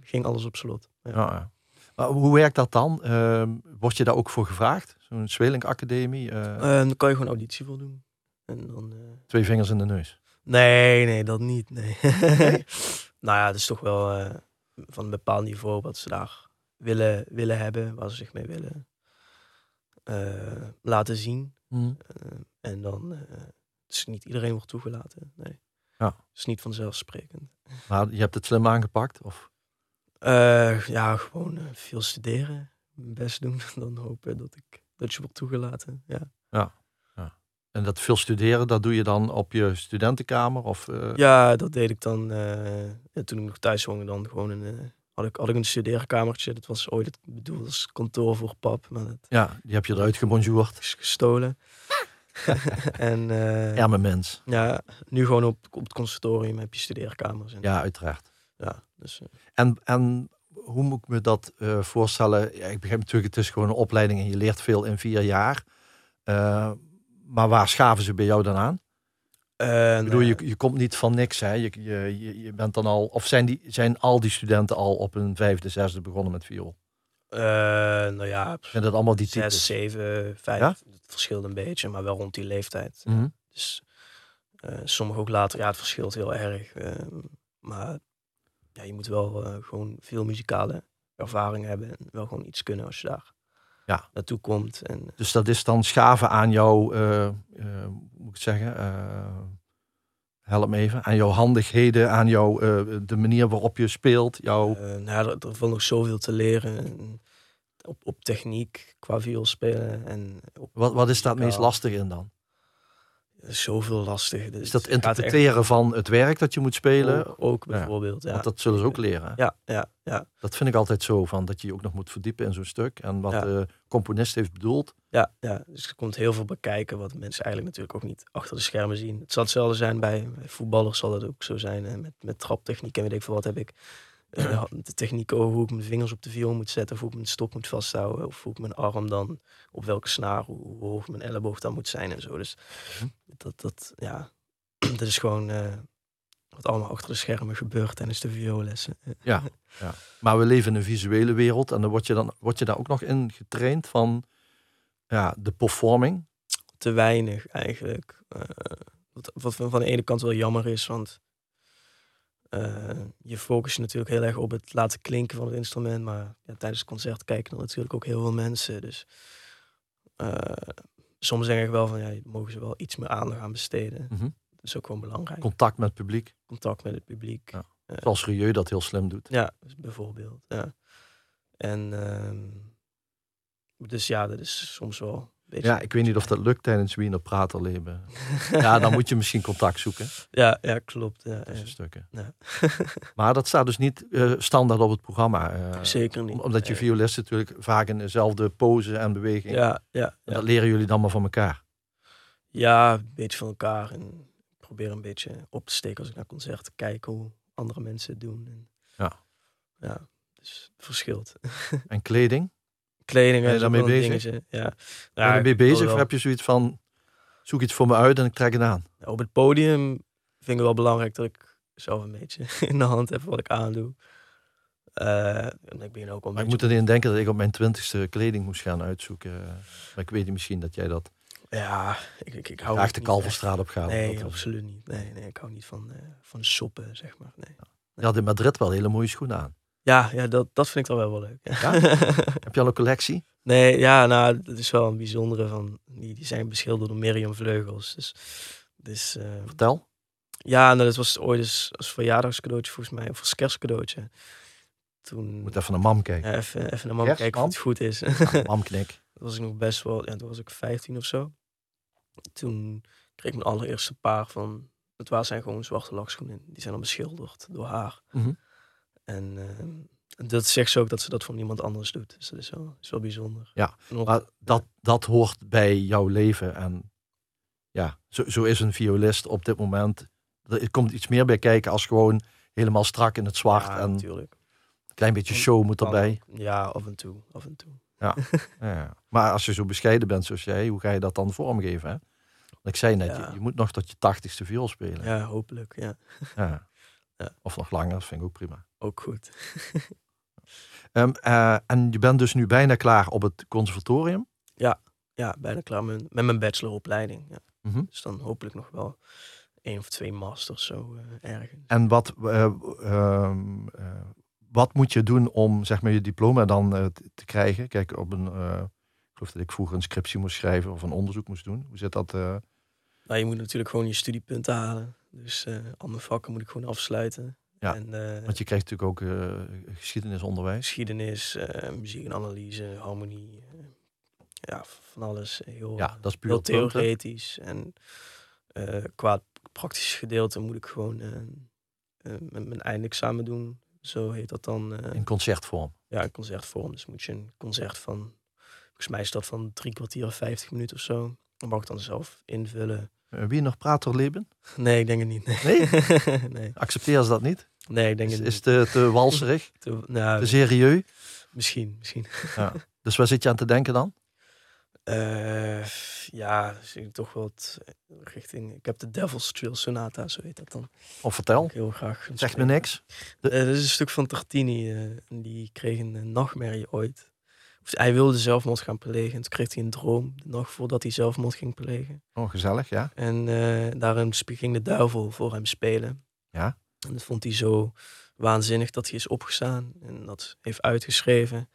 S2: ging alles op slot. Ja.
S1: Ja. ja. Maar hoe werkt dat dan? Ehm, word je daar ook voor gevraagd? Zo'n Zwelink Academie? eh,
S2: dan kan je gewoon auditie voor doen. En dan,
S1: twee vingers in de neus.
S2: Nee, nee, dat niet. Nee. nou ja, het is toch wel eh, van een bepaald niveau wat ze daar willen, willen hebben, waar ze zich mee willen eh, laten zien.
S1: Hm.
S2: Eh, en dan dus niet iedereen wordt toegelaten. Nee.
S1: Ja.
S2: Het is niet vanzelfsprekend.
S1: Maar je hebt het slim aangepakt? Of?
S2: Ja, gewoon veel studeren. Mijn best doen. Dan hopen dat ik dat je wordt toegelaten. Ja.
S1: En dat veel studeren, dat doe je dan op je studentenkamer? Of, eh,
S2: Ja, dat deed ik dan. eh, ja, toen ik nog thuis woonde, dan gewoon een, eh, had, ik, had ik een studeerkamertje. Dat was ooit het bedoeld als kantoor voor pap, maar dat
S1: ja, die heb je eruit gebonjourd.
S2: is gestolen. en
S1: mijn mens.
S2: ja, nu gewoon op, op het conservatorium heb je studeerkamers. En,
S1: Ja, uiteraard.
S2: ja, dus,
S1: En, en hoe moet ik me dat voorstellen? Ja, ik begrijp natuurlijk, het is gewoon een opleiding en je leert veel in vier jaar. Maar waar schaven ze bij jou dan aan? Ik bedoel, je, je komt niet van niks, hè? Je, je, je, bent dan al, of zijn, die, zijn al die studenten al op hun vijfde, zesde begonnen met viool?
S2: eh, nou ja,
S1: Zijn dat allemaal die
S2: zes, zeven, vijf.
S1: Ja?
S2: Het verschilt een beetje, maar wel rond die leeftijd.
S1: Mhm.
S2: Dus eh sommige ook later, ja, het verschilt heel erg. eh, maar ja, je moet wel gewoon veel muzikale ervaring hebben en wel gewoon iets kunnen als je daar
S1: Ja.
S2: naartoe komt. En
S1: Dus dat is dan schaven aan jouw, eh, eh, hoe moet ik zeggen, eh, help me even, aan jouw handigheden, aan jouw, eh, de manier waarop je speelt, jouw...
S2: eh, nou er, er valt nog zoveel te leren. En op, op techniek, qua viool spelen. En op
S1: Wat, wat is daar het meest lastig in dan?
S2: Zoveel lastig. Dus
S1: Is dat
S2: echt
S1: interpreteren van het werk dat je moet spelen?
S2: Ook, bijvoorbeeld, ja.
S1: Want dat zullen ze ook leren.
S2: Ja, ja, ja.
S1: Dat vind ik altijd zo, van dat je je ook nog moet verdiepen in zo'n stuk. En wat
S2: Ja.
S1: de componist heeft bedoeld.
S2: Ja, ja, dus er komt heel veel bekijken wat mensen eigenlijk natuurlijk ook niet achter de schermen zien. Het zal hetzelfde zijn bij, bij voetballers, zal het ook zo zijn. hè, met, met traptechniek en weet ik veel wat heb ik. eh, de techniek over hoe ik mijn vingers op de viool moet zetten, of hoe ik mijn stok moet vasthouden, of hoe ik mijn arm dan, op welke snaar, hoe, hoe hoog mijn elleboog dan moet zijn en zo. Dus
S1: Mhm.
S2: dat, dat, ja, dat is gewoon eh, wat allemaal achter de schermen gebeurt tijdens de vioollessen.
S1: Ja, ja. Maar we leven in een visuele wereld. En dan word je, dan, word je daar ook nog in getraind van ja, de performing.
S2: te weinig eigenlijk. Eh, wat, wat van de ene kant wel jammer is, want eh, je focus je natuurlijk heel erg op het laten klinken van het instrument. Maar ja, tijdens het concert kijken er natuurlijk ook heel veel mensen. Dus soms denk ik wel van, ja, mogen ze wel iets meer aandacht aan besteden.
S1: Mhm.
S2: Dat is ook gewoon belangrijk.
S1: Contact met het publiek.
S2: Contact met het publiek.
S1: Ja. Zoals Rieu dat heel slim doet.
S2: Ja, dus bijvoorbeeld. Ja. En ehm, dus ja, dat is soms wel een beetje...
S1: Ja, ik weet niet of dat lukt tijdens Wiener Praterleven. Ja, dan moet je misschien contact zoeken.
S2: Ja, ja klopt. Ja,
S1: stukken.
S2: Ja.
S1: Maar dat staat dus niet eh, standaard op het programma. eh,
S2: Zeker niet.
S1: om- Omdat je violisten natuurlijk vaak in dezelfde pose en beweging.
S2: Ja, ja,
S1: En. Dat leren jullie dan maar van elkaar.
S2: ja, een beetje van elkaar. En probeer een beetje op te steken als ik naar concerten kijk hoe andere mensen het doen. En,
S1: Ja.
S2: Ja, dus het verschilt.
S1: En kleding?
S2: Kleding
S1: Ben je daarmee bezig?
S2: dingetje. Ja.
S1: Ben je
S2: wil
S1: bezig
S2: wel-
S1: of heb je zoiets van... Zoek iets voor me uit en ik trek het aan.
S2: Op het podium vind ik het wel belangrijk dat ik zelf een beetje in de hand heb wat ik aandoe. En ik ben ook al
S1: Maar ik moet erin denken dat ik op mijn twintigste kleding moest gaan uitzoeken. Maar ik weet niet misschien dat jij dat
S2: Ja, ik, ik, ik hou
S1: graag de Kalverstraat op
S2: echt- Nee, absoluut niet. Nee, nee, ik hou niet van, eh, van soppen, zeg maar. Nee.
S1: Je had in Madrid wel hele mooie schoenen aan.
S2: Ja, ja dat, dat vind ik dan wel wel leuk. Ja?
S1: Heb je al een collectie?
S2: nee, ja, nou, dat is wel een bijzondere van. Die, die zijn beschilderd door Miriam Vleugels. Dus, dus eh,
S1: Vertel.
S2: ja, nou, dat was ooit eens als verjaardagscadeautje volgens mij, of als kerstcadeautje. Toen
S1: Moet even naar mam kijken.
S2: ja, even, even naar mam kijken of het goed is.
S1: Ja, mam knik.
S2: Dat was ik nog best wel, ja, toen was ik 15 of zo. Toen kreeg ik mijn allereerste paar van, het waren zijn gewoon zwarte lakschoenen. Die zijn dan beschilderd door haar.
S1: Mhm.
S2: En ehm, Dat zegt ze ook dat ze dat voor niemand anders doet. Dus dat is wel, is wel bijzonder.
S1: Ja,
S2: Nog-
S1: Maar dat, dat hoort bij jouw leven. En ja, zo, zo is een violist op dit moment. Er komt iets meer bij kijken als gewoon helemaal strak in het zwart.
S2: ja,
S1: en
S2: natuurlijk.
S1: Klein beetje show moet erbij.
S2: Ja, af en toe. Af en toe.
S1: Ja. Maar als je zo bescheiden bent zoals jij, hoe ga je dat dan vormgeven? Hè? Want ik zei net,
S2: Ja.
S1: je, je moet nog tot je tachtigste viool spelen.
S2: Ja, hopelijk. Ja,
S1: Ja.
S2: Ja.
S1: Of nog langer, dat vind ik ook prima.
S2: ook goed.
S1: Ehm, eh, en je bent dus nu bijna klaar op het conservatorium.
S2: Ja, bijna klaar met, met mijn bacheloropleiding. Ja.
S1: Mhm.
S2: Dus dan hopelijk nog wel één of twee masters zo eh, ergens.
S1: En wat, eh, wat moet je doen om zeg maar, je diploma dan eh, te- krijgen? Kijk, op een, eh, ik geloof dat ik vroeger een scriptie moest schrijven of een onderzoek moest doen. Hoe zit dat? eh?
S2: Nou, je moet natuurlijk gewoon je studiepunten halen. Dus al mijn vakken moet ik gewoon afsluiten.
S1: Ja,
S2: En
S1: want je krijgt natuurlijk ook geschiedenisonderwijs.
S2: geschiedenis, muziek en analyse, harmonie. ja, van alles. Heel,
S1: Ja, dat is puur
S2: heel theoretisch. En qua het praktische gedeelte moet ik gewoon met mijn eindexamen doen. Zo heet dat dan. eh,
S1: In concertvorm.
S2: ja, een concertvorm. Dus moet je een concert van, volgens mij is dat van drie kwartier of vijftig minuten of zo. Dat mag ik dan zelf invullen.
S1: Eh, wie nog prater leven?
S2: Nee, ik denk het niet.
S1: Nee?
S2: nee.
S1: Accepteer ze dat niet?
S2: nee, ik denk
S1: Is,
S2: het
S1: is
S2: niet.
S1: te, te walserig?
S2: Te- nou,
S1: Te serieus?
S2: misschien, misschien.
S1: Dus waar zit je aan te denken dan?
S2: Eh, ja, dus toch wel het, eh, richting... Ik heb de Devil's Trill Sonata, zo heet dat dan.
S1: Of vertel.
S2: Ik heel graag.
S1: Zegt me niks.
S2: Eh, dat is een stuk van Tartini. die kreeg een nachtmerrie ooit. Of, hij wilde zelfmoord gaan plegen. En toen kreeg hij een droom, de nacht voordat hij zelfmoord ging plegen.
S1: Oh, gezellig, ja.
S2: En daarin ging de duivel voor hem spelen.
S1: Ja.
S2: En dat vond hij zo waanzinnig dat hij is opgestaan en dat heeft uitgeschreven.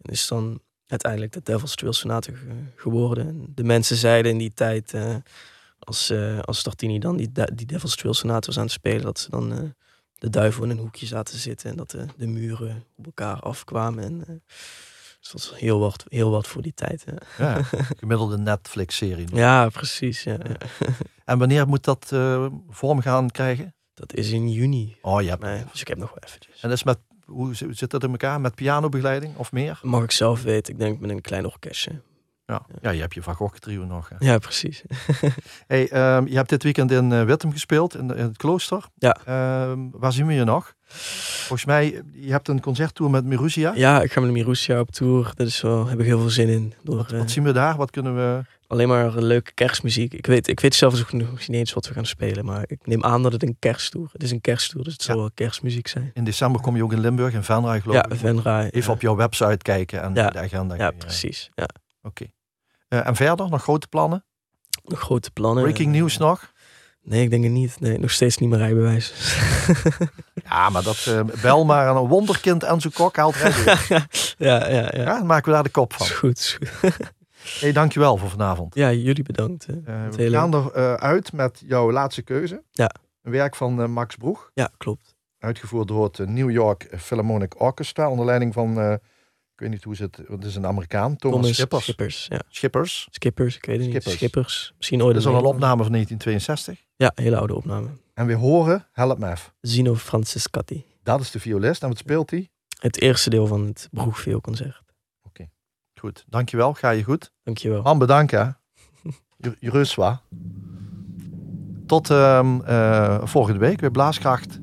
S2: En is dan uiteindelijk de Devil's Trill Sonate ge- geworden. En de mensen zeiden in die tijd, eh, als, eh als Tartini dan die, die Devil's Trill Sonate was aan het spelen, dat ze dan eh, de duivel in een hoekje zaten zitten en dat de, de muren op elkaar afkwamen. En, eh, dus dat was heel wat, heel wat voor die tijd. hè.
S1: ja. Gemiddelde Netflix-serie.
S2: Ja, precies. Ja, ja.
S1: En wanneer moet dat vorm gaan krijgen?
S2: Dat is in juni.
S1: Oh.
S2: Nee, dus ik heb nog wel eventjes.
S1: En dat is met, hoe zi- zit dat in elkaar? Met pianobegeleiding of meer?
S2: Mag ik zelf weten. Ik denk met een klein orkestje.
S1: Ja, ja je hebt je Van Gogh trio nog. Hè.
S2: Ja, precies.
S1: Hey, ehm, je hebt dit weekend in eh, Wittem gespeeld, in, in het klooster.
S2: Ja.
S1: Ehm, waar zien we je nog? Volgens mij, je hebt een concerttour met Mirusia.
S2: Ja, ik ga met Miroussia op tour. Dat is wel, heb ik heel veel zin in. Door,
S1: Wat,
S2: eh,
S1: wat zien we daar? Wat kunnen we...
S2: alleen maar leuke kerstmuziek. Ik weet, ik weet zelfs ook nog niet eens wat we gaan spelen. Maar ik neem aan dat het een kersttour Het is een kersttour, dus het zal
S1: Ja.
S2: wel kerstmuziek zijn.
S1: In december kom je ook in Limburg, in Venray geloof
S2: Ja,
S1: ik.
S2: Venray.
S1: Even
S2: ja.
S1: op jouw website kijken en
S2: Ja.
S1: de agenda.
S2: Ja, precies. Ja.
S1: Oké. Eh, en verder, nog grote plannen?
S2: Nog grote plannen.
S1: Breaking
S2: Eh,
S1: news nog?
S2: Nee, ik denk het niet. Nee, nog steeds niet mijn rijbewijs.
S1: Ja, maar dat eh, bel maar aan een wonderkind Enzo Kok haalt rijbewijs.
S2: ja, ja, ja.
S1: Ja, dan maken we daar de kop van.
S2: Is goed, is goed.
S1: Hey, dankjewel voor vanavond.
S2: Ja, jullie bedankt.
S1: Eh, we
S2: hele-
S1: gaan er eh, uit met jouw laatste keuze.
S2: Ja.
S1: Een werk van eh, Max Broeg.
S2: Ja, klopt.
S1: Uitgevoerd door het New York Philharmonic Orchestra. Onder leiding van, ik weet niet hoe ze het, het is een Amerikaan, Thomas,
S2: Thomas
S1: Schippers.
S2: Schippers. Ja.
S1: Schippers.
S2: Skippers, ik weet het niet. Schippers. Misschien ooit
S1: Dat is al een opname van 1962.
S2: Ja, hele oude opname.
S1: En we horen Help Me.
S2: Zino Franciscatti.
S1: Dat is de violist. En wat speelt hij?
S2: Het eerste deel van het Broegveelconcert.
S1: Goed, dankjewel. Ga je goed.
S2: Dankjewel.
S1: Man, bedankt hè. Je- Je rust wa. Tot ehm, eh, volgende week weer Blaaskracht.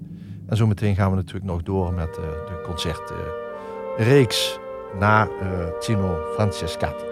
S1: En zometeen gaan we natuurlijk nog door met eh, de concertreeks naar eh Tino Francescati.